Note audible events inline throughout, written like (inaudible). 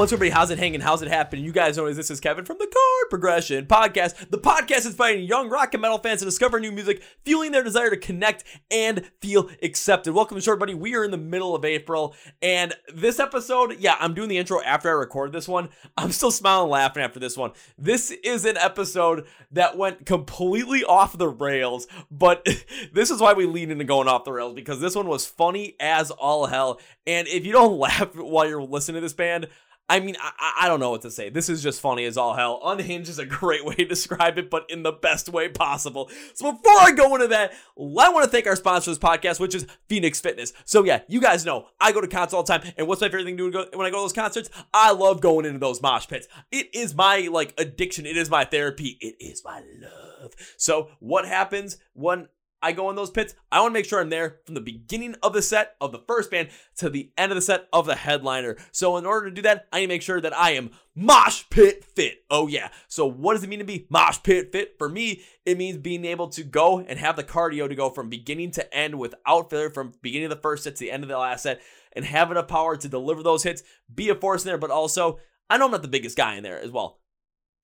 what's everybody? How's it hanging? How's it happening? You guys know this. This is Kevin from the Chord Progression Podcast. The podcast is inspiring young rock and metal fans to discover new music, fueling their desire to connect and feel accepted. Welcome to short, buddy. We are in the middle of April, and this episode, yeah, I'm doing the intro after I record this one. I'm still smiling laughing after this one. This is an episode that went completely off the rails, but (laughs) this is why we lean into going off the rails because this one was funny as all hell. And if you don't (laughs) laugh while you're listening to this band, I mean, I, I don't know what to say. This is just funny as all hell. Unhinged is a great (laughs) way to describe it, but in the best way possible. So before I go into that, I want to thank our sponsor of this podcast, which is Phoenix Fitness. So yeah, you guys know I go to concerts all the time, and what's my favorite thing to do when I go to those concerts? I love going into those mosh pits. It is my like addiction. It is my therapy. It is my love. So what happens when I go in those pits, I want to make sure I'm there from the beginning of the set of the first band to the end of the set of the headliner. So in order to do that, I need to make sure that I am mosh pit fit. Oh yeah. So what does it mean to be mosh pit fit? For me, it means being able to go and have the cardio to go from beginning to end without failure from beginning of the first set to the end of the last set and have enough power to deliver those hits, be a force in there, but also I know I'm not the biggest guy in there as well.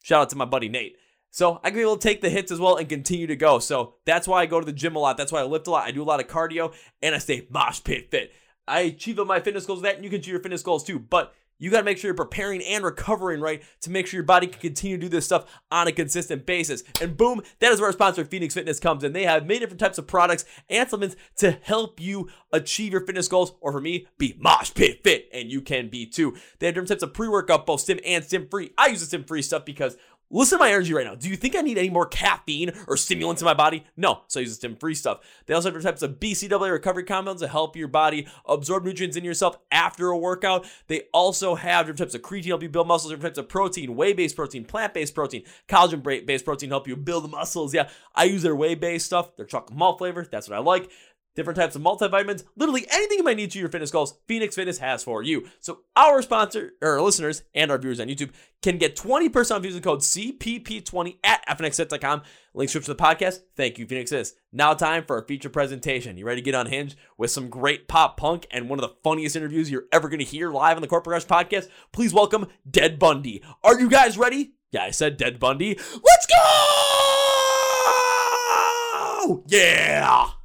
Shout out to my buddy Nate. So I can be able to take the hits as well and continue to go. So that's why I go to the gym a lot. That's why I lift a lot. I do a lot of cardio and I stay mosh pit fit. I achieve my fitness goals with that, and you can achieve your fitness goals too. But you got to make sure you're preparing and recovering right to make sure your body can continue to do this stuff on a consistent basis. And boom, that is where our sponsor Phoenix Fitness comes in. They have many different types of products and supplements to help you achieve your fitness goals, or for me, be mosh pit fit, and you can be too. They have different types of pre-workout, both stim and stim free. I use the stim free stuff because Listen to my energy right now. Do you think I need any more caffeine or stimulants in my body? No. So I use the stim free stuff. They also have different types of BCAA recovery compounds to help your body absorb nutrients in yourself after a workout. They also have different types of creatine to help you build muscles, different types of protein, whey based protein, plant based protein, collagen based protein help you build muscles. Yeah, I use their whey based stuff, their chocolate malt flavor. That's what I like different types of multivitamins, literally anything you might need to your fitness goals, Phoenix Fitness has for you. So our sponsor, or listeners, and our viewers on YouTube can get 20% off using code CPP20 at fnxfit.com. Links to the podcast. Thank you, Phoenix Fitness. Now time for our feature presentation. You ready to get unhinged with some great pop punk and one of the funniest interviews you're ever going to hear live on the Chord Progression podcast? Please welcome Dead Bundy. Are you guys ready? Yeah, I said Dead Bundy. Let's go! Yeah!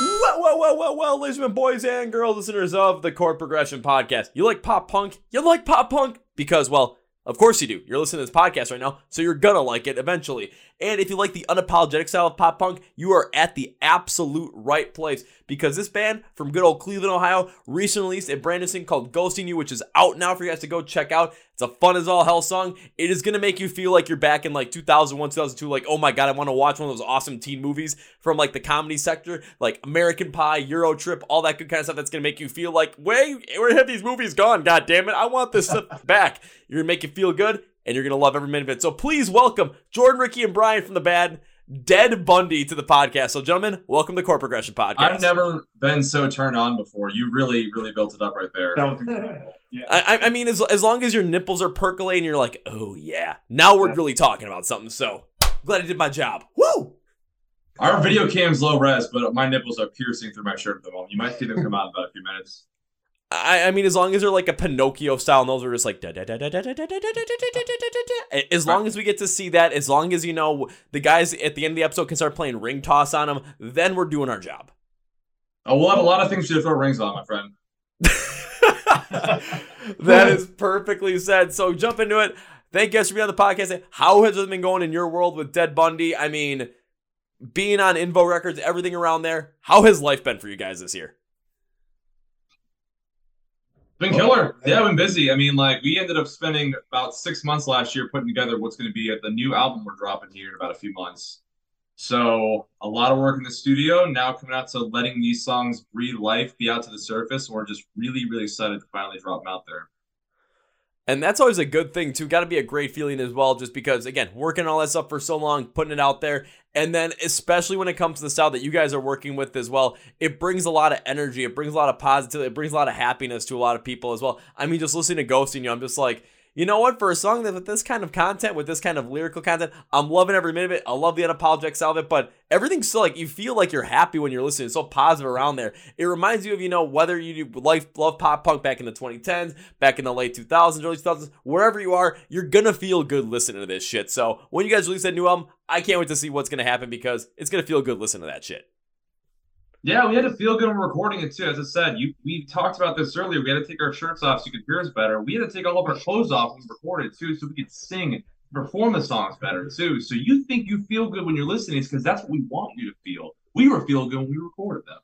Well, well, well, well, well, ladies and boys and girls, listeners of the Chord Progression Podcast. You like pop punk? You like pop punk? Because, well, of course you do. You're listening to this podcast right now, so you're gonna like it eventually. And if you like the unapologetic style of pop punk, you are at the absolute right place because this band from good old Cleveland, Ohio, recently released a brand new thing called Ghosting You, which is out now for you guys to go check out. It's a fun as all hell song. It is gonna make you feel like you're back in like 2001, 2002. Like, oh my god, I want to watch one of those awesome teen movies from like the comedy sector, like American Pie, EuroTrip, all that good kind of stuff. That's gonna make you feel like, wait, where have these movies gone? God damn it, I want this stuff (laughs) back. You're gonna make you feel good and you're to love every minute of it. So please welcome Jordan, Ricky, and Brian from the bad. Dead Bundy to the podcast. So, gentlemen, welcome to Chord Progression Podcast. I've never been so turned on before. You really, really built it up right there. (laughs) yeah. I, I mean, as, as long as your nipples are percolating, you're like, oh yeah, now we're really talking about something. So, glad I did my job. Woo! Our video cam's low res, but my nipples are piercing through my shirt at the moment. You might see them come out in about a few minutes. I, I mean, as long as they're like a Pinocchio style, and those are just like as long as we get to see that, as long as you know the guys at the end of the episode can start playing ring toss on them, then we're doing our job. Oh, we'll have a lot of things to throw rings on, my friend. that is perfectly said. So jump into it. Thank you guys for being on the podcast. How has it been going in your world with Dead Bundy? I mean, being on InVogue Records, everything around there. How has life been for you guys this year? Been killer. Oh, yeah, been busy. I mean, like we ended up spending about six months last year putting together what's going to be at the new album we're dropping here in about a few months. So a lot of work in the studio. Now coming out to letting these songs breathe life, be out to the surface. We're just really, really excited to finally drop them out there. And that's always a good thing too. Got to be a great feeling as well, just because again, working all that stuff for so long, putting it out there, and then especially when it comes to the style that you guys are working with as well, it brings a lot of energy, it brings a lot of positivity, it brings a lot of happiness to a lot of people as well. I mean, just listening to Ghosting You, know, I'm just like, you know what? For a song that with this kind of content, with this kind of lyrical content, I'm loving every minute of it. I love the unapologetic style of it, but everything's still like you feel like you're happy when you're listening. It's so positive around there. It reminds you of, you know, whether you like love pop punk back in the 2010s, back in the late 2000s, early 2000s, wherever you are, you're gonna feel good listening to this shit. So when you guys release that new album, I can't wait to see what's gonna happen because it's gonna feel good listening to that shit. Yeah, we had to feel good when recording it too. As I said, you we talked about this earlier. We had to take our shirts off so you could hear us better. We had to take all of our clothes off when we recorded too, so we could sing and perform the songs better too. So you think you feel good when you're listening, because that's what we want you to feel. We were feeling good when we recorded them.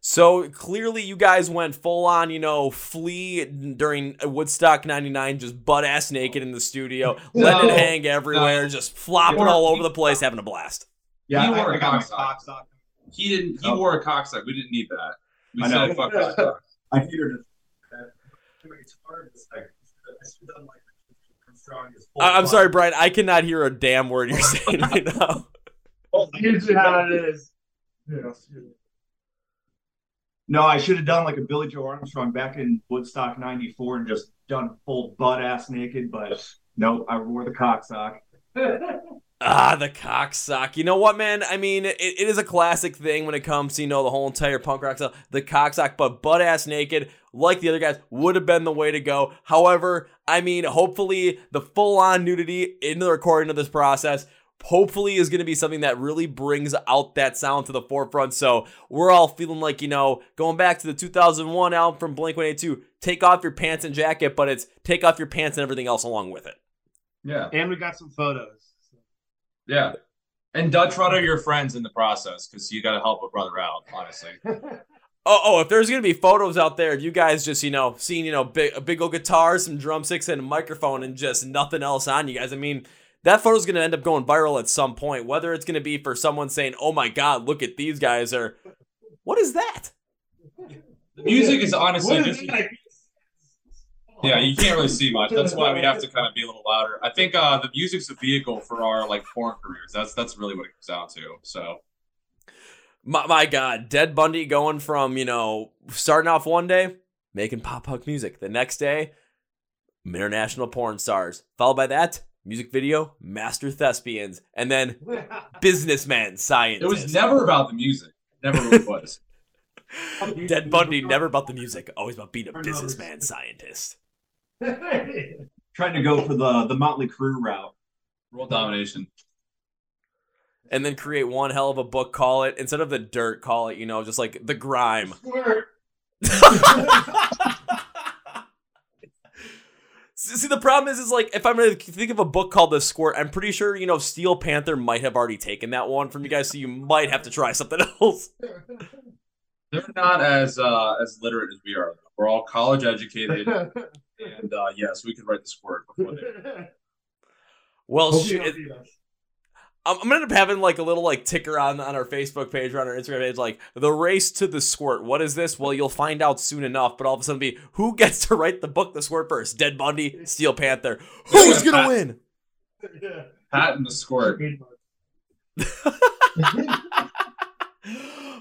So clearly, you guys went full on, you know, Flea during Woodstock '99, just butt ass naked in the studio, No, letting it hang everywhere, no. just flopping all over the place, having a blast. Yeah, You I, were I a got my cocksock. cock sock. He didn't. He Oh. wore a cocksock. We didn't need that. We I know. said fuck cocksock. (laughs) I figured it. I- I'm sorry, Brian. I cannot hear a damn word you're saying right now. (laughs) Usually how it is. No, I should have done like a Billie Joe Armstrong back in Woodstock '94 and just done full butt ass naked, but no, I wore the cock sock. (laughs) Ah, the cocksock. You know what, man? I mean, it, it is a classic thing when it comes to, you know, the whole entire punk rock stuff. The cocksock, but butt ass naked, like the other guys, would have been the way to go. However, I mean, hopefully the full on nudity in the recording of this process. Hopefully, is going to be something that really brings out that sound to the forefront. So we're all feeling like, you know, going back to the 2001 album from Blink 182, take off your pants and jacket, but it's take off your pants and everything else along with it. Yeah, And we got some photos. Yeah. And Dutch Rudder, your friends in the process because you got to help a brother out. Honestly, (laughs) Oh, oh, if there's gonna be photos out there of you guys just, you know, seeing, you know, big, a big old guitar, some drumsticks, and a microphone, and just nothing else on you guys. I mean, that photo's gonna end up going viral at some point. Whether it's gonna be for someone saying, "Oh my God, look at these guys," or what is that? the music is honestly What just. is it? Yeah, you can't really see much. That's why we have to kind of be a little louder. I think uh, the music's a vehicle for our like porn careers. That's that's really what it comes down to. So My, my God, Dead Bundy going from you know starting off one day making pop punk music, the next day international porn stars, followed by that music video master thespians, and then (laughs) businessman scientists. it was never about the music. Never really was. (laughs) Dead Bundy, never about the music, always about being a businessman scientist. (laughs) Trying to go for the the Mötley Crüe route. World domination. And then create one hell of a book, call it, instead of the dirt, call it, you know, just like the grime. (laughs) See, the problem is, is like, if I'm gonna think of a book called The Squirt, I'm pretty sure, you know, Steel Panther might have already taken that one from you guys, so you might have to try something (laughs) else. They're not as uh, as literate as we are. We're all college educated, and uh, yes, we could write the squirt before they. (laughs) Well, shit. I'm, I'm gonna end up having like a little like ticker on on our Facebook page or on our Instagram page, like the race to the squirt. What is this? Well, you'll find out soon enough. But all of a sudden, be who gets to write the book, The Squirt first? Dead Bundy, Steel Panther. Who's Yeah, gonna Pat- win? (laughs) Pat and the squirt. (laughs)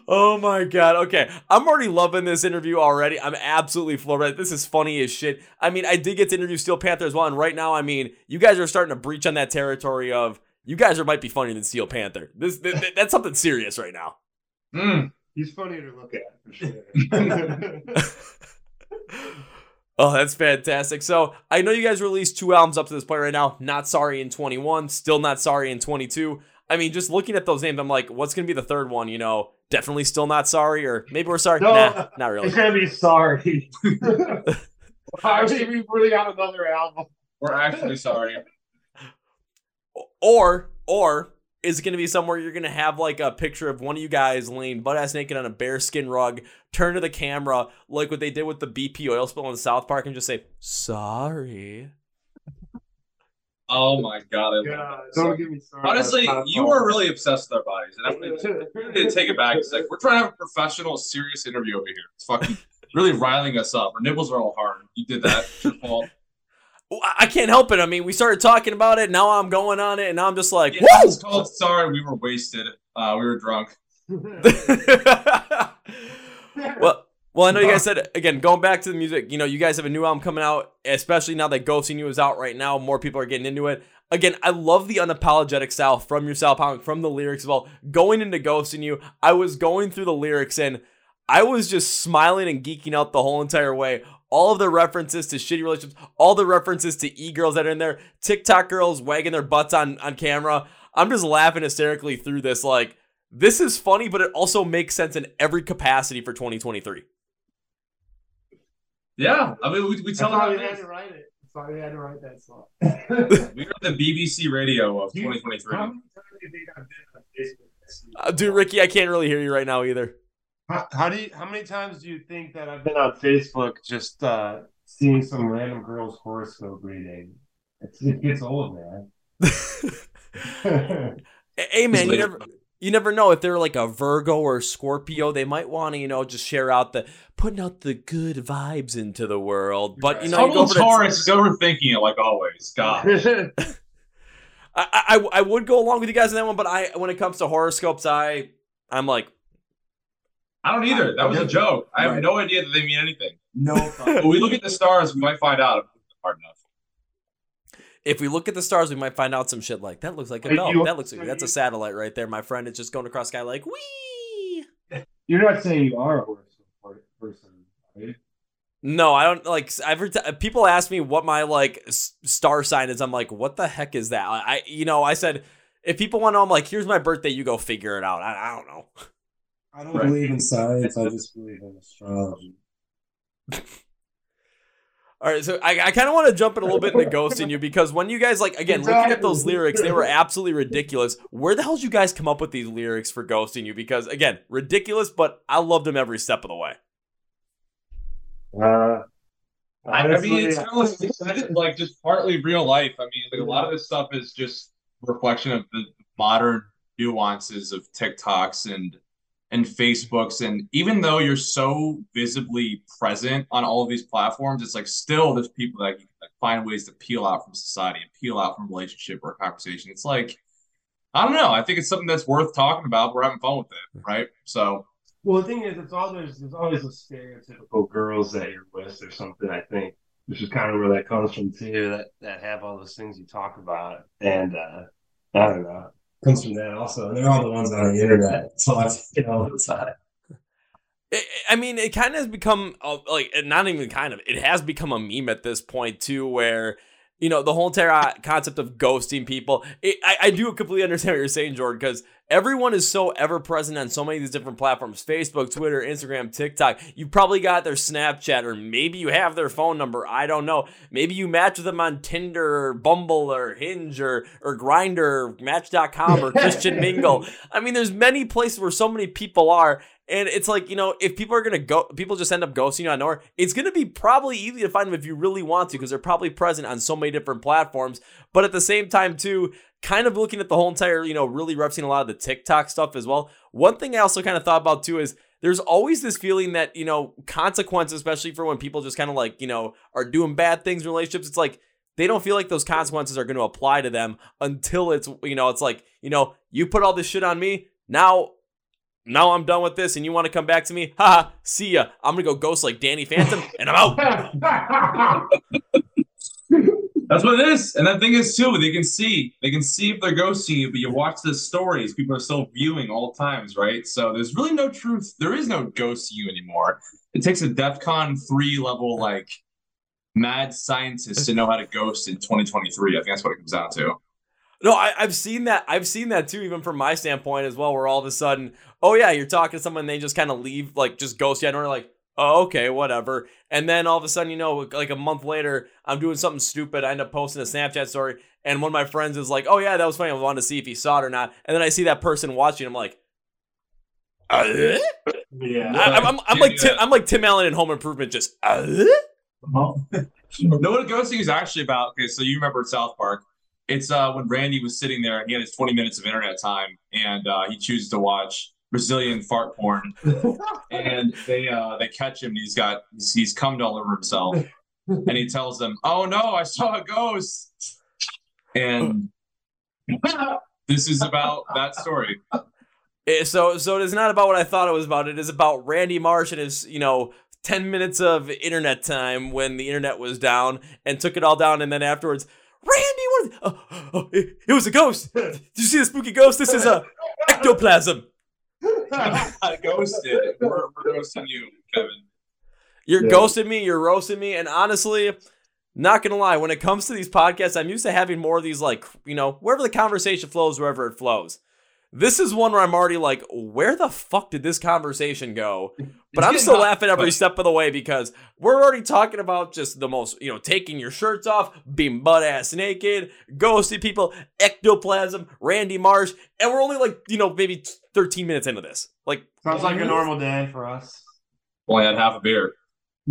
Oh my god. Okay. I'm already loving this interview already. I'm absolutely floored. This is funny as shit. I mean, I did get to interview Steel Panther as well, and right now, I mean, you guys are starting to breach on that territory of you guys are might be funnier than Steel Panther. This, th- th- that's something serious right now. Mm. He's funny to look at for sure. (laughs) Oh, that's fantastic. So I know you guys released two albums up to this point right now. Not sorry in 21, still not sorry in 22. I mean, just looking at those names, I'm like, what's gonna be the third one? You know, definitely still not sorry, or maybe we're sorry. No. Nah, not really. It's gonna be sorry. (laughs) I think we really got another album. We're actually sorry. Or or is it gonna be somewhere you're gonna have like a picture of one of you guys laying butt ass naked on a bearskin rug, turn to the camera like what they did with the BP oil spill in South Park, and just say sorry. Oh my god, I love God, don't get me started. Honestly, you fun. are really obsessed with our bodies, and I really we need to take it back. It's like we're trying to have a professional, serious interview over here. It's fucking really riling us up. Our nipples are all hard. You did that. It's your fault. I I can't help it. I mean, we started talking about it. Now I'm going on it, and now I'm just like, Yeah, woo! it's called sorry. We were wasted. Uh, we were drunk. (laughs) (laughs) (laughs) well, I know you guys said again, going back to the music. You know, you guys have a new album coming out, especially now that Ghosting You is out right now. More people are getting into it. Again, I love the unapologetic style from your style from the lyrics as well. Going into Ghosting You, I was going through the lyrics and I was just smiling and geeking out the whole entire way. All of the references to shitty relationships, all the references to e girls that are in there, TikTok girls wagging their butts on on camera. I'm just laughing hysterically through this. Like, this is funny, but it also makes sense in every capacity for 2023. Yeah, I mean, we, we tell why them we how it had is. to write it. That's why we had to write that song. (laughs) We are on the BBC radio of 2023. How many times do you think I've been on Facebook? this year? Uh, dude, Ricky, I can't really hear you right now either. How, how do you? How many times do you think that I've been on Facebook just uh, seeing some random girl's horoscope reading? It's, it gets old, man. (laughs) (laughs) hey man, you never you never know if they're like a Virgo or Scorpio, they might want to, you know, just share out the putting out the good vibes into the world. But you know, you go Total over to- is overthinking it like always. God. (laughs) I, I I would go along with you guys on that one, but I when it comes to horoscopes, I I'm like I don't either. That was a joke. I have Right. no idea that they mean anything. No. But (laughs) we look at the stars, we might find out if hard enough. If we look at the stars, we might find out some shit like that looks like a Hey, belt. you- That looks like that's a satellite right there, my friend. It's just going across the sky like wee. (laughs) You're not saying you are a horoscope person, right? No, I don't like. Every t- people ask me what my like s- star sign is, I'm like, what the heck is that? I, I you know, I said if people want to know, I'm like, here's my birthday. You go figure it out. I, I don't know. I don't Right. believe in science. I (laughs) just believe in astrology. (laughs) All right, so I, I kind of want to jump in a little bit into (laughs) ghosting you because when you guys like again looking at those lyrics, they were (laughs) absolutely ridiculous. Where the hell did you guys come up with these lyrics for ghosting you? Because again, ridiculous, but I loved them every step of the way. Uh, I, I mean, it's honestly, kind of like, it's kind of like just partly real life. I mean, like a lot of this stuff is just reflection of the modern nuances of TikToks and and Facebooks. And even though you're so visibly present on all of these platforms, it's like still there's people that like, find ways to peel out from society and peel out from relationship or conversation. It's like I don't know. I think it's something that's worth talking about. We're having fun with it, right? So Well, the thing is, it's always there's always a stereotypical girls that you're with or something. I think which is kind of where that comes from too. That that have all those things you talk about, and uh, I don't know, comes from that also. And they're all the ones on the internet, so I see it all the time. I- mean, it kind of has become like not even kind of. It has become a meme at this point too, where you know the whole entire uh, concept of ghosting people. It, I, I do completely understand what you're saying, Jordan, because everyone is so ever present on so many of these different platforms: Facebook, Twitter, Instagram, TikTok. You probably got their Snapchat, or maybe you have their phone number. I don't know. Maybe you match with them on Tinder, or Bumble, or Hinge, or or Grindr, or Match.com, or (laughs) Christian Mingle. I mean, there's many places where so many people are, and it's like, you know, if people are gonna go, people just end up ghosting you on nowhere. It's gonna be probably easy to find them if you really want to, because they're probably present on so many different platforms. But at the same time, too, kind of looking at the whole entire, you know, really referencing a lot of the TikTok stuff as well. One thing I also kind of thought about too is there's always this feeling that, you know, consequences, especially for when people just kind of like, you know, are doing bad things in relationships. It's like they don't feel like those consequences are going to apply to them until it's, you know, it's like, you know, you put all this shit on me. Now now I'm done with this and you want to come back to me? Haha, see ya. I'm gonna go ghost like Danny Phantom (laughs) and I'm out. (laughs) That's what it is. And the thing is too, they can see, they can see if they're ghosting you, but you watch the stories, people are still viewing all times, right? So there's really no truth. There is no ghosting you anymore. It takes a DEFCON three level like mad scientist to know how to ghost in 2023. I think that's what it comes down to. No, I, I've seen that. I've seen that too, even from my standpoint as well, where all of a sudden, oh yeah, you're talking to someone, and they just kind of leave, like just ghost you. I don't know, like, oh okay, whatever. And then all of a sudden, you know, like a month later, I'm doing something stupid. I end up posting a Snapchat story, and one of my friends is like, oh yeah, that was funny. I wanted to see if he saw it or not. And then I see that person watching. I'm like, uh? yeah. I, am I'm, I'm like Tim, I'm like Tim Allen in Home Improvement, just. Uh? (laughs) know (laughs) what ghosting is actually about? Okay, so you remember South Park. It's uh when Randy was sitting there and he had his 20 minutes of internet time and uh, he chooses to watch Brazilian fart porn. (laughs) and they uh they catch him and he's got he's, he's cummed all over himself. and he tells them, Oh no, I saw a ghost. And (laughs) this is about that story. So, so it is not about what I thought it was about. It is about Randy Marsh and his, you know, 10 minutes of internet time when the internet was down and took it all down. And then afterwards, Randy, what? Oh, oh, it, it was a ghost. (laughs) Did you see the spooky ghost? This is a ectoplasm. I (laughs) (laughs) ghosted. We're, we're ghosting you, Kevin. You're Yeah. ghosting me. You're roasting me. And honestly, not gonna lie, when it comes to these podcasts, I'm used to having more of these, like you know, wherever the conversation flows, wherever it flows. This is one where I'm already like, where the fuck did this conversation go? But I'm still hot, laughing every but- step of the way because we're already talking about just the most, you know, taking your shirts off, being butt ass naked, ghosting people, ectoplasm, Randy Marsh, and we're only like, you know, maybe 13 minutes into this. Like, Sounds like a normal day for us. Only had half a beer.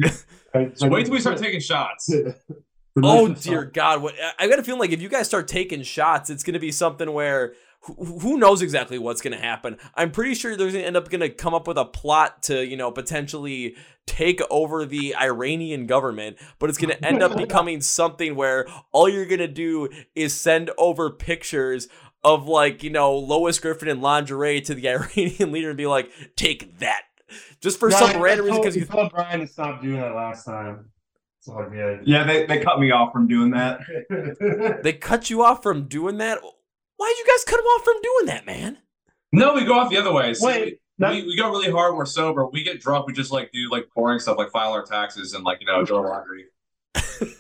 So (laughs) So wait till we start taking shots. Oh dear God! What I- I got a feeling like if you guys start taking shots, it's going to be something where who, who knows exactly what's going to happen. I'm pretty sure they're going to end up going to come up with a plot to you know potentially take over the Iranian government, but it's going (laughs) to end up becoming something where all you're going to do is send over pictures of like you know Lois Griffin in lingerie to the (laughs) Iranian leader and be like, take that. Just for some random reason, because you told Brian to stop doing that last time. It's all good. Yeah, they, they cut me off from doing that. (laughs) they cut you off from doing that. Why'd you guys cut him off from doing that, man? No, we go off the other way. So Wait, that- we, we go really hard when we're sober. We get drunk. We just like do like boring stuff, like file our taxes and like you know do our laundry. (laughs)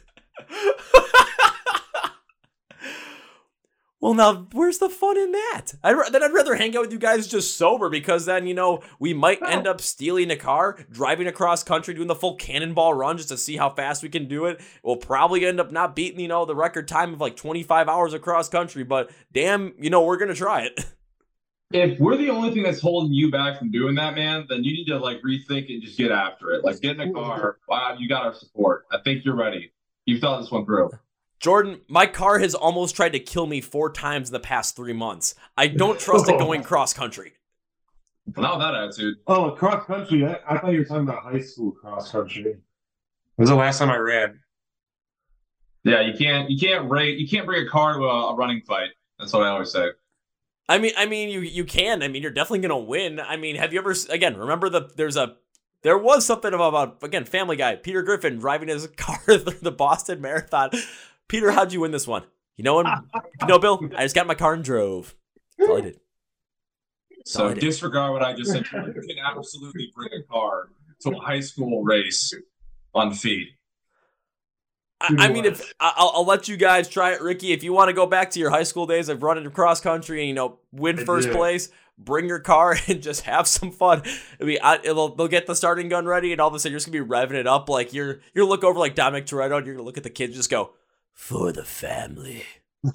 well, now where's the fun in that? I'd, then I'd rather hang out with you guys just sober because then you know we might end up stealing a car, driving across country, doing the full cannonball run just to see how fast we can do it. We'll probably end up not beating you know the record time of like 25 hours across country, but damn, you know we're gonna try it. (laughs) If we're the only thing that's holding you back from doing that, man, then you need to like rethink and just get after it. Like get in a car. Wow, you got our support. I think you're ready. You've thought this one through. Jordan, my car has almost tried to kill me four times in the past three months. I don't trust it (laughs) going cross country. Not with that attitude. Oh, cross country. I, I thought you were talking about high school cross country. It was the last time I ran. Yeah, you can't you can't rate you can't bring a car to a, a running fight. That's what I always say. I mean, I mean, you you can. I mean, you're definitely gonna win. I mean, have you ever again? Remember the there's a there was something about again Family Guy Peter Griffin driving his (laughs) car through the Boston Marathon. Peter, how'd you win this one? You know what? You know, Bill, I just got in my car and drove. That's all I did. So Sorry. disregard what I just said. You can absolutely bring a car to a high school race on feet. I, I mean, if I- I'll, I'll let you guys try it, Ricky. If you want to go back to your high school days of running cross country and you know win I first do. place, bring your car (laughs) and just have some fun. I mean, I, it'll, they'll get the starting gun ready, and all of a sudden you're just gonna be revving it up like you're you're look over like Dominic Toretto, and you're gonna look at the kids, and just go for the family. (laughs)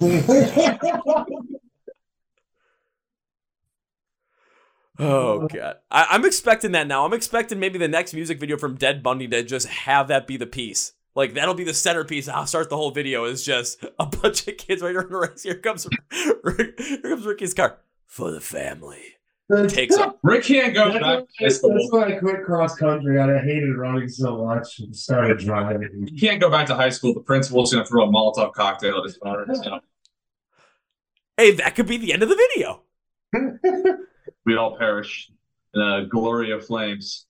Oh god, I, I'm expecting that now. I'm expecting maybe the next music video from Dead Bundy to just have that be the piece. Like that'll be the centerpiece. I'll start the whole video is just a bunch of kids ready to run a race. Here comes here comes Ricky's car for the family. Takes off. (laughs) Rick can't go That's, back to high that's why I quit cross country. I hated running so much and started driving. You can't go back to high school. The principal's gonna throw a Molotov cocktail at his phone. You know, Hey, that could be the end of the video. (laughs) we all perish in a glory of flames.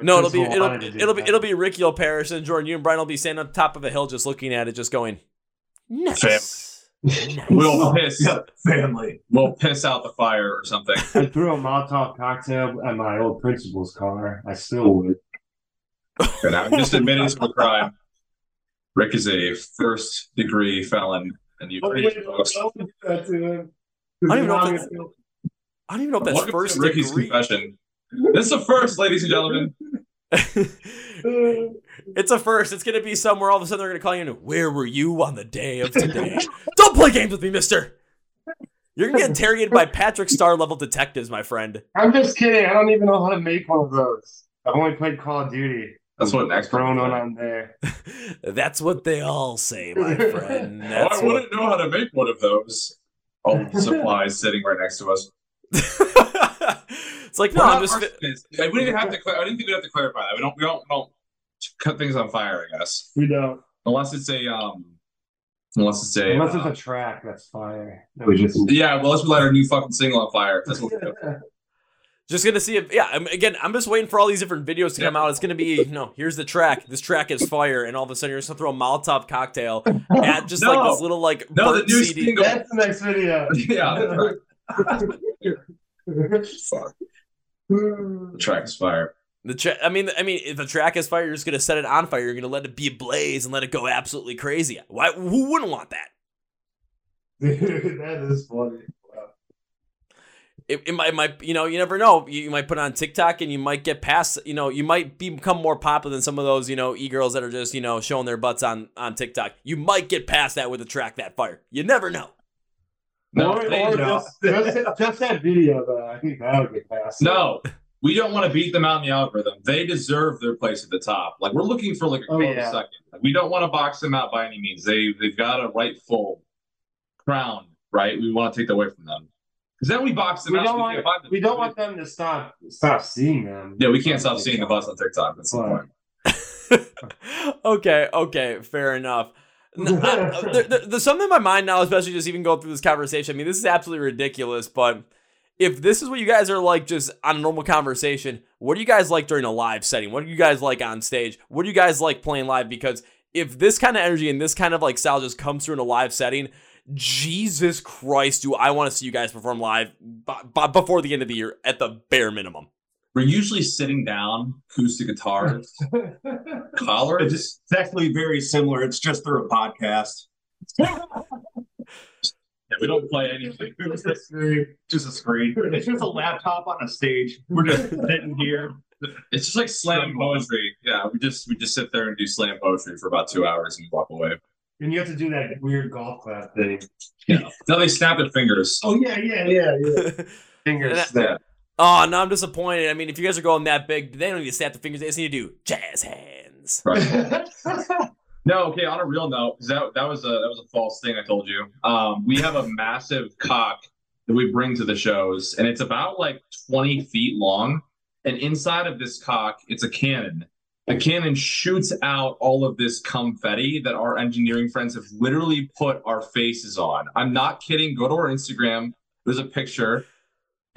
No, it'll be it'll wanted to it'll be that. it'll be Ricky will perish and Jordan. You and Brian will be standing on top of a hill, just looking at it, just going, nice. Nice. We'll piss. Yeah, family. We'll piss out the fire or something. I threw a Molotov cocktail at my old principal's car. I still would. And I'm just admitting to a crime. Rick is a first degree felon, and you folks. I don't even know if that's- I don't even know if that's Welcome first to Ricky's degree. confession. This is the first, ladies and gentlemen. (laughs) it's a first. It's gonna be somewhere. All of a sudden, they're gonna call you. And, Where were you on the day of today? (laughs) Don't play games with me, Mister. You're gonna get interrogated by Patrick Star level detectives, my friend. I'm just kidding. I don't even know how to make one of those. I've only played Call of Duty. That's what next thrown one on there. (laughs) That's what they all say, my friend. Oh, That's I wouldn't know how to make one of those. All the supplies sitting right next to us. What... it's like no, We're I'm just. arsonists. Like, we didn't have to. Cl- I didn't think we'd have to clarify that. We don't. We don't. We don't cut things on fire. I guess We don't. unless it's a um. Unless it's a. Unless it's uh, a track, that's fire. That we just. yeah, well, let's light our new fucking single on fire. That's what we do. (laughs) Just gonna see if yeah. I'm, again, I'm just waiting for all these different videos to come out. It's gonna be you know, here's the track. This track is fire, and all of a sudden you're just gonna throw a Molotov cocktail at just like this little like No, the new CD. single. That's the next video. (laughs) yeah, the. (laughs) Fuck. The track is fire. The tra- I mean, I mean, if the track is fire, you're just gonna set it on fire. You're gonna let it be ablaze and let it go absolutely crazy. Why? Who wouldn't want that? Dude, (laughs) that is funny. Wow. It, it might, it might, you know, you never know. You, you might put it on TikTok and you might get past, you know, you might become more popular than some of those, you know, e girls that are just, you know, showing their butts on on TikTok. You might get past that with a track that fire. You never know. No, or, they or don't. just, just, just that video though. I think that'll get past. No, we don't want to beat them out in the algorithm. They deserve their place at the top. Like we're looking for like a Oh, yeah. second. Like, we don't want to box them out by any means. They they've got a rightful crown, right? We want to take that away from them because then we box them We out. don't want can't them. we don't want them to stop stop seeing them. Yeah, we can't stop seeing the bus on TikTok. That's the point. (laughs) okay, okay, fair enough. (laughs) There- there's something in my mind now, especially just even going through this conversation. I mean, this is absolutely ridiculous, but if this is what you guys are like just on a normal conversation, what do you guys like during a live setting? What do you guys like on stage? What do you guys like playing live? Because if this kind of energy and this kind of like style just comes through in a live setting, Jesus Christ, do I want to see you guys perform live b- b- before the end of the year at the bare minimum? We're usually sitting down, acoustic guitars, (laughs) collars. It's, just, actually very similar. It's just through a podcast. Yeah, we don't play anything. (laughs) Just a screen. Just a screen. It's just a laptop on a stage. We're just sitting here. It's just like slam poetry. Yeah, we just we just sit there and do slam poetry for about two hours and walk away. And you have to do that weird golf clap thing. Yeah. No, they snap their fingers. Oh yeah, yeah, yeah, yeah. Finger And that- snap. Oh, no, I'm disappointed. I mean, if you guys are going that big, they don't need to snap the fingers. They just need to do jazz hands. Right. (laughs) No, okay. On a real note, that that was a that was a false thing I told you. Um, we have a massive cock that we bring to the shows, and it's about like twenty feet long. And inside of this cock, it's a cannon. The cannon shoots out all of this confetti that our engineering friends have literally put our faces on. I'm not kidding. Go to our Instagram. There's a picture,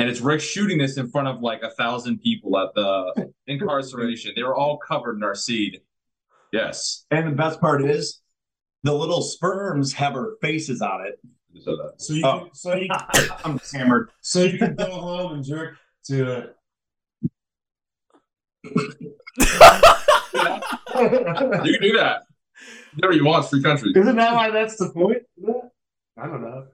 and it's Rick shooting this in front of like a thousand people at the Inkcarceration. They were all covered in our seed. Yes. And the best part is the little sperms have our faces on it. So that- So you, Oh. can, so you, (laughs) I'm just hammered. so you can go home and jerk to it. (laughs) You can do that. Whatever you want, it's free country. Isn't that why that's the point? I don't know.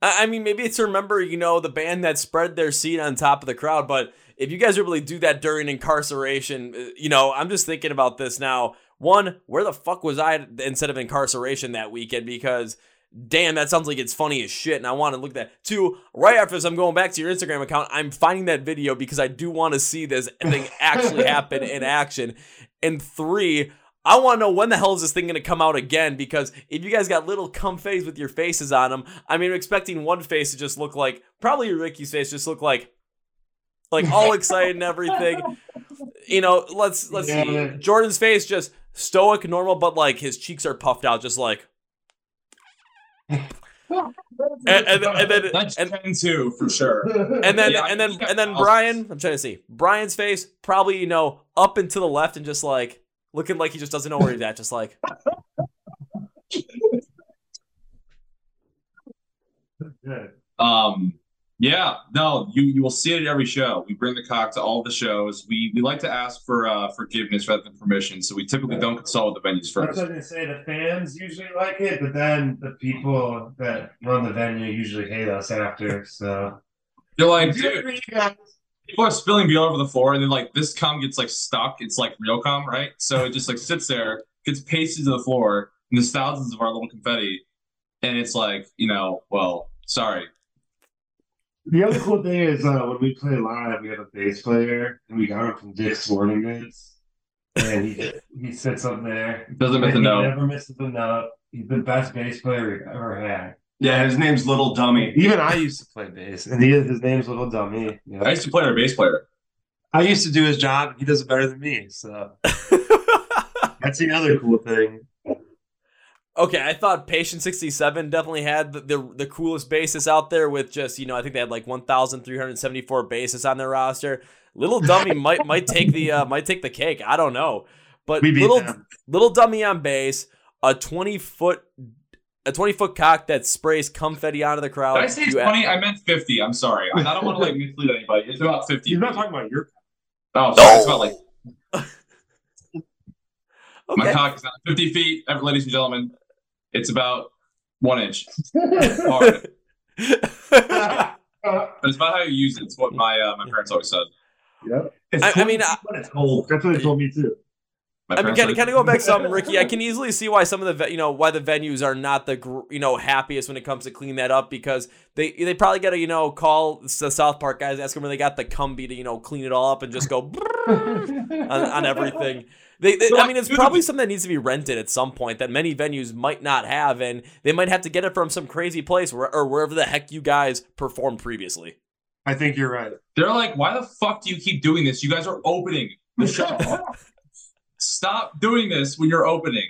I I mean, maybe it's to remember, you know, the band that spread their seat on top of the crowd. But if you guys really do that during Inkcarceration, uh, you know, I'm just thinking about this now. One, where the fuck was I instead of Inkcarceration that weekend? Because damn, that sounds like it's funny as shit, and I want to look at that. Two, right after this, I'm going back to your Instagram account. I'm finding that video because I do want to see this thing actually (laughs) happen in action. And three, I want to know when the hell is this thing going to come out again? Because if you guys got little cum face with your faces on them, I mean, I'm expecting one face to just look like probably Ricky's face, just look like like all (laughs) excited and everything. You know, let's let's Yeah. see. Jordan's face just stoic, normal, but like his cheeks are puffed out, just like. (laughs) And, and, and then That's and, 10 2 for sure. and then Yeah, and then and then Brian, I'm trying to see Brian's face, probably you know up and to the left, and just like looking like he just doesn't know where he's at, just like (laughs) Um, yeah, no, you you will see it at every show. We bring the cock to all the shows. We we like to ask for uh, forgiveness rather than permission, so we typically don't consult with the venues That's what I was gonna say. The fans usually like it, but then the people that run the venue usually hate us after. So You're like, Good dude, for you guys. People are spilling beer all over the floor, and then like this cum gets like stuck. It's like real cum, right? So it just like sits there, gets pasted to the floor, and there's thousands of our little confetti, and it's like, you know, well, sorry. The other cool thing is uh, when we play live, we have a bass player, and we got him from Dick's Sporting Goods, and he he sits up there. Doesn't miss a note. Never misses a note. He's the best bass player we've ever had. Yeah, his name's Little Dummy. Even I used to play bass, and he, his name's Little Dummy. you know. I used to play our bass player. I used to do his job, and he does it better than me. So (laughs) that's the other cool thing. Okay, I thought Patient 67 definitely had the, the, the coolest basis out there with just, you know, I think they had like 1,374 bases on their roster. Little Dummy (laughs) might might take the uh, might take the cake. I don't know. But little them. little dummy on base, a 20 foot a 20 foot cock that sprays confetti onto the crowd. Did I say You- 20? I meant 50. I'm sorry. I, I don't want to like mislead anybody. It's about 50. He's not talking about your. Cock. Oh, sorry. It's about like (laughs) my cock is not 50 feet. Ladies and gentlemen, it's about one inch. Hard. (laughs) But it's about how you use it. It's what my uh, my parents always said. Yep. It's I- I mean, 20 I- but it's cold. That's what they told me too. My I mean, parents kind of, said- kind of go back to something, Ricky. I can easily see why some of the, you know, why the venues are not the, you know, happiest when it comes to clean that up because they they probably got to, you know, call the South Park guys, ask them where they got the Cumby to, you know, clean it all up and just go (laughs) on, on everything. They, they, I mean, it's probably something that needs to be rented at some point that many venues might not have, and they might have to get it from some crazy place where, or wherever the heck you guys performed previously. I think you're right. They're like, why the fuck do you keep doing this? You guys are opening the (laughs) show. Stop doing this when you're opening.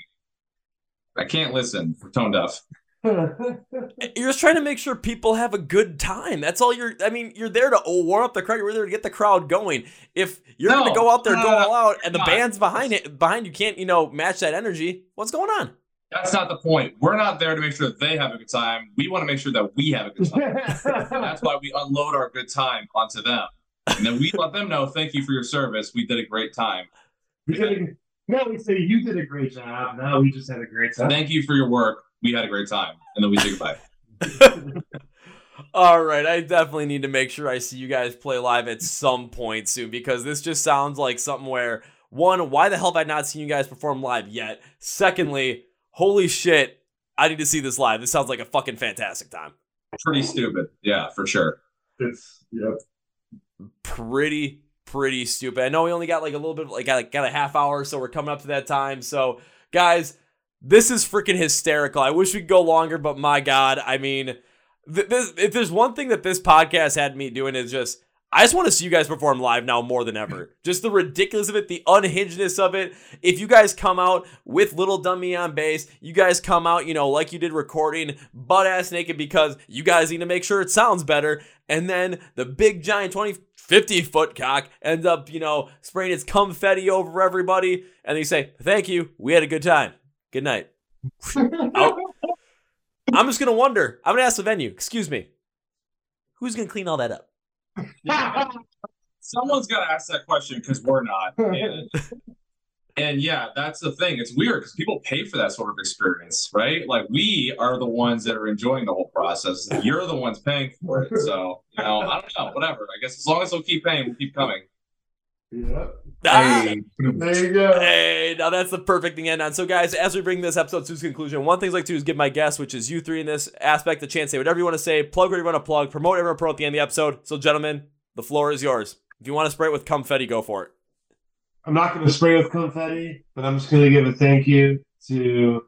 I can't listen. We're tone deaf. (laughs) You're just trying to make sure people have a good time. That's all you're. I mean, you're there to oh, warm up the crowd. You're there to get the crowd going. If you're No, going to go out there, no, go all out, and the on. band's behind it, behind you can't, you know, match that energy. What's going on? That's not the point. We're not there to make sure that they have a good time. We want to make sure that we have a good time. (laughs) That's why we unload our good time onto them. And then we let them know, thank you for your service. We did a great time. We (laughs) now we say you did a great job. Now we just had a great time. Thank you for your work. We had a great time. And then we say goodbye. (laughs) All right, I definitely need to make sure I see you guys play live at some point soon because this just sounds like something where one, why the hell have I not seen you guys perform live yet? Secondly, holy shit, I need to see this live. This sounds like a fucking fantastic time. Pretty stupid. Yeah, for sure. It's yep. pretty pretty stupid. I know we only got like a little bit like got, like, got a half hour, so we're coming up to that time. So guys, this is freaking hysterical. I wish we could go longer, but my god, I mean, th- this if there's one thing that this podcast had me doing is just. I just want to see you guys perform live now more than ever. (laughs) Just the ridiculous of it, the unhingedness of it. If you guys come out with Little Dummy on bass, you guys come out, you know, like you did recording, butt ass naked because you guys need to make sure it sounds better. And then the big giant 20, 50 foot cock ends up, you know, spraying its confetti over everybody. And they say, thank you. We had a good time. Good night. (laughs) Oh. I'm just going to wonder. I'm going to ask the venue, excuse me, who's going to clean all that up? (laughs) Someone's got to ask that question because we're not. (laughs) And, and yeah, that's the thing. It's weird because people pay for that sort of experience, right? Like we are the ones that are enjoying the whole process. (laughs) You're the ones paying for it. So, you know, I don't know, whatever. I guess as long as they'll keep paying, we'll keep coming. Yep. Ah! Hey, There you go. Hey, now that's the perfect thing to end on. So, guys, as we bring this episode to its conclusion, one thing I'd like to do is give my guest, which is you three in this aspect, the chance to say whatever you want to say, plug whatever you want to plug, promote whatever you want to promote at the end of the episode. So, gentlemen, the floor is yours. If you want to spray it with confetti, go for it. I'm not going to spray with confetti, but I'm just going to give a thank you to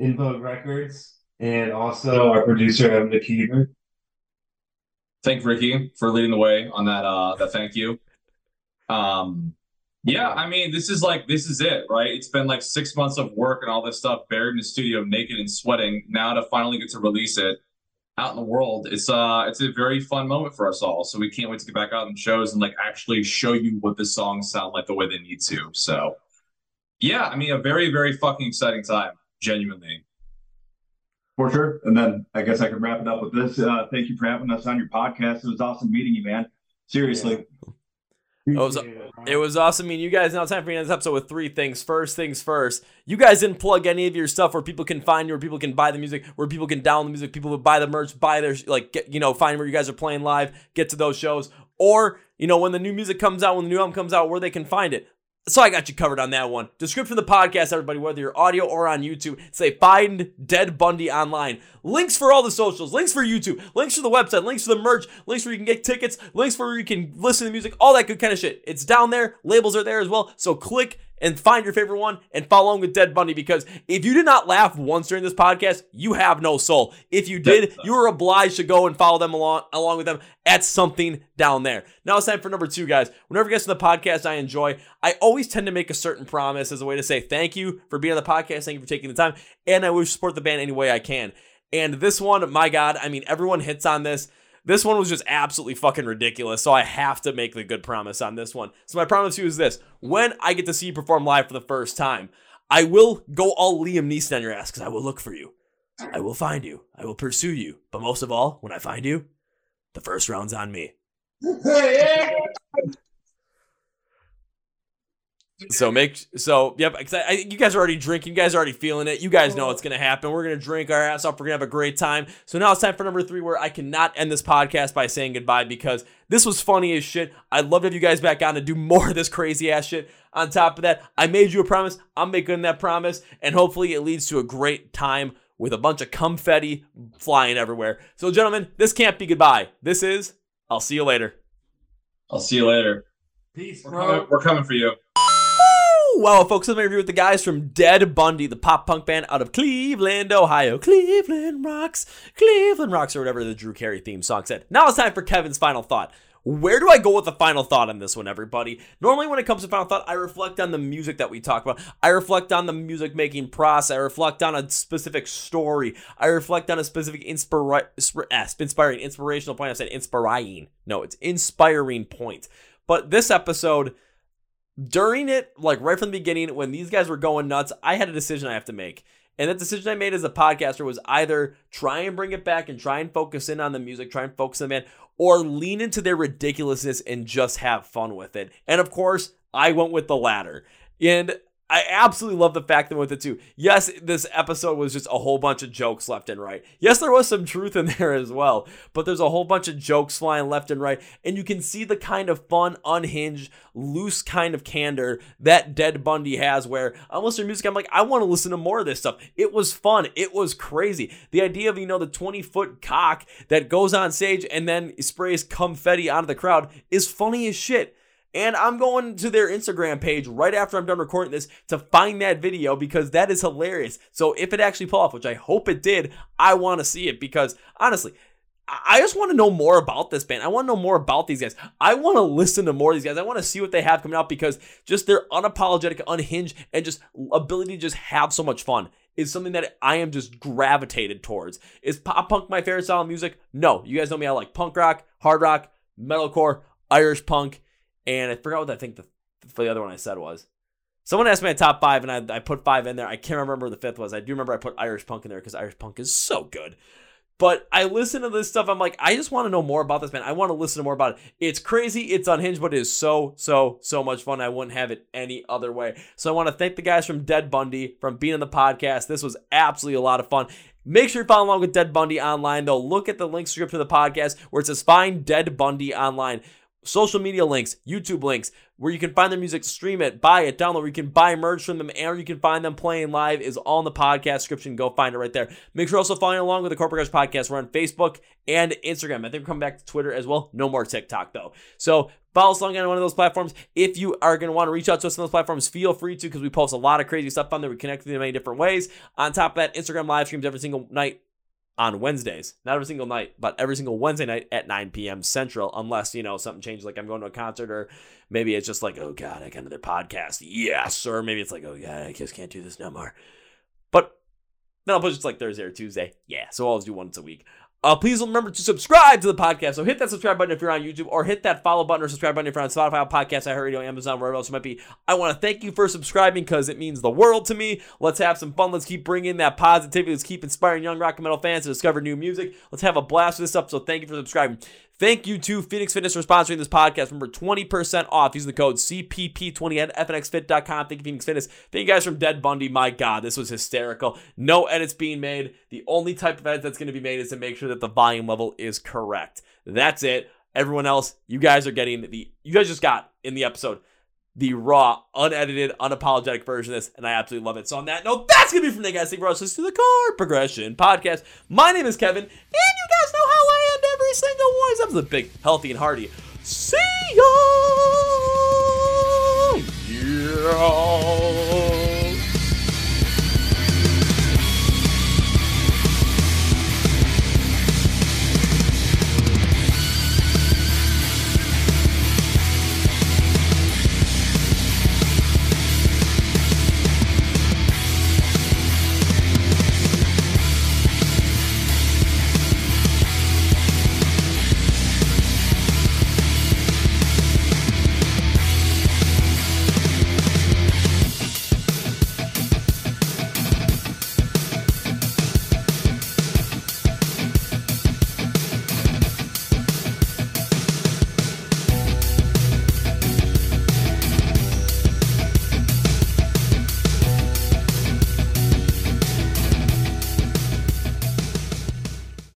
InVogue Records and also our producer Evan McKeever. Thank Ricky for leading the way on that uh that thank you. Um yeah, I mean this is like this is it, right? It's been like six months of work and all this stuff buried in the studio, naked and sweating. Now to finally get to release it out in the world, it's uh it's a very fun moment for us all. So we can't wait to get back out on shows and like actually show you what the songs sound like the way they need to. So yeah, I mean a very, very fucking exciting time, genuinely. For sure. And then I guess I can wrap it up with this. Uh, thank you for having us on your podcast. It was awesome meeting you, man. Seriously. Was- It was awesome. I mean, you guys now time for this episode with three things. First things first, you guys didn't plug any of your stuff where people can find you, where people can buy the music, where people can download the music, people will buy the merch, buy their like, get, you know, find where you guys are playing live, get to those shows, or you know when the new music comes out, when the new album comes out, where they can find it. So I got you covered on that one. Description of the podcast, everybody, whether you're audio or on YouTube, say find Dead Bundy online. Links for all the socials, links for YouTube, links for the website, links for the merch, links where you can get tickets, links for where you can listen to music, all that good kind of shit. It's down there. Labels are there as well. So click and find your favorite one and follow along with Dead Bundy because if you did not laugh once during this podcast, you have no soul. If you did, you are obliged to go and follow them along along with them at something down there. Now it's time for number two, guys. Whenever guests on the podcast I enjoy, I always tend to make a certain promise as a way to say thank you for being on the podcast, thank you for taking the time, and I wish support the band any way I can. And this one, my God, I mean, everyone hits on this. This one was just absolutely fucking ridiculous. So I have to make the good promise on this one. So my promise to you is this when I get to see you perform live for the first time, I will go all Liam Neeson on your ass because I will look for you. I will find you. I will pursue you. But most of all, when I find you, the first round's on me. (laughs) So make so yep. I, I, you guys are already drinking. You guys are already feeling it. You guys know what's gonna happen. We're gonna drink our ass off. We're gonna have a great time. So now it's time for number three, where I cannot end this podcast by saying goodbye because this was funny as shit. I'd love to have you guys back on to do (laughs) more of this crazy ass shit. On top of that, I made you a promise. I'm making that promise, and hopefully it leads to a great time with a bunch of confetti flying everywhere. So, gentlemen, this can't be goodbye. This is. I'll see you later. I'll see you later. Peace, We're bro. coming, we're coming for you. Wow, folks, I'm interview with the guys from Dead Bundy, the pop punk band out of Cleveland, Ohio. Cleveland rocks, Cleveland rocks, or whatever the Drew Carey theme song said. Now it's time for Kevin's final thought. Where do I go with the final thought on this one, everybody? Normally, when it comes to final thought, I reflect on the music that we talk about. I reflect on the music making process. I reflect on a specific story. I reflect on a specific inspira- inspir- ah, inspiring, inspirational point. I said inspiring. No, it's inspiring point. But this episode, during it, like right from the beginning, when these guys were going nuts, I had a decision I have to make. And that decision I made as a podcaster was either try and bring it back and try and focus in on the music, try and focus on the man, or lean into their ridiculousness and just have fun with it. And of course, I went with the latter. And I absolutely love the fact that with it too. Yes, this episode was just a whole bunch of jokes left and right. Yes, there was some truth in (laughs) there as well, but there's a whole bunch of jokes flying left and right, and you can see the kind of fun, unhinged, loose kind of candor that Dead Bundy has. Where I'm listening to music, I'm like, I want to listen to more of this stuff. It was fun. It was crazy. The idea of you know the 20 foot cock that goes on stage and then sprays confetti onto the crowd is funny as shit. And I'm going to their Instagram page right after I'm done recording this to find that video because that is hilarious. So if it actually pull off, which I hope it did, I want to see it because honestly, I I just want to know more about this band. I want to know more about these guys. I want to listen to more of these guys. I want to see what they have coming out because just their unapologetic, unhinged, and just ability to just have so much fun is something that I am just gravitated towards. Is pop punk my favorite style of music? No. You guys know me. I like punk rock, hard rock, metalcore, Irish punk, and I forgot what I think the, the other one I said was. Someone asked me a top five, and I, I put five in there. I can't remember the fifth was. I do remember I put Irish punk in there because Irish punk is so good. But I listen to this stuff. I'm like, I just want to know more about this man. I want to listen to more about it. It's crazy. It's unhinged, but it is so, so, so much fun. I wouldn't have it any other way. So I want to thank the guys from Dead Bundy from being on the podcast. This was absolutely a lot of fun. Make sure you follow along with Dead Bundy online, though. Look at the link script to the podcast where it says find Dead Bundy online social media links, YouTube links, where you can find their music, stream it, buy it, download, where you can buy merch from them, and you can find them playing live is all in the podcast description. Go find it right there. Make sure also following along with the Corporate Guys podcast. We're on Facebook and Instagram. I think we're coming back to Twitter as well. No more TikTok though. So follow us along on one of those platforms. If you are going to want to reach out to us on those platforms, feel free to because we post a lot of crazy stuff on there. We connect with you in many different ways. On top of that, Instagram live streams every single night on Wednesdays. Not every single night, but every single Wednesday night at 9 p.m. Central, unless, you know, something changes, like I'm going to a concert, or maybe it's just like, oh God, I got another podcast. Yes. Or maybe it's like, oh God, I just can't do this no more. But then I'll push it to like Thursday or Tuesday. Yeah. So I'll do once a week. Uh, please remember to subscribe to the podcast. So hit that subscribe button if you're on YouTube, or hit that follow button or subscribe button if you're on Spotify, Podcast, iHeartRadio, Amazon, wherever else it might be. I want to thank you for subscribing because it means the world to me. Let's have some fun. Let's keep bringing that positivity. Let's keep inspiring young rock and metal fans to discover new music. Let's have a blast with this episode. Thank you for subscribing. Thank you to FNX Fitness for sponsoring this podcast. Remember, 20% off using the code CPP20 at FNXFit.com. Thank you, FNX Fitness. Thank you guys from Dead Bundy. My God, this was hysterical. No edits being made. The only type of edit that's going to be made is to make sure that the volume level is correct. That's it. Everyone else, you guys are getting the, you guys just got in the episode the raw, unedited, unapologetic version of this, and I absolutely love it. So on that note, that's gonna be from the guys. Thank you for listening to the Chord Progression Podcast. My name is Kevin, and you guys know how I every single one. That was a big, healthy, and hearty. See ya. Yeah.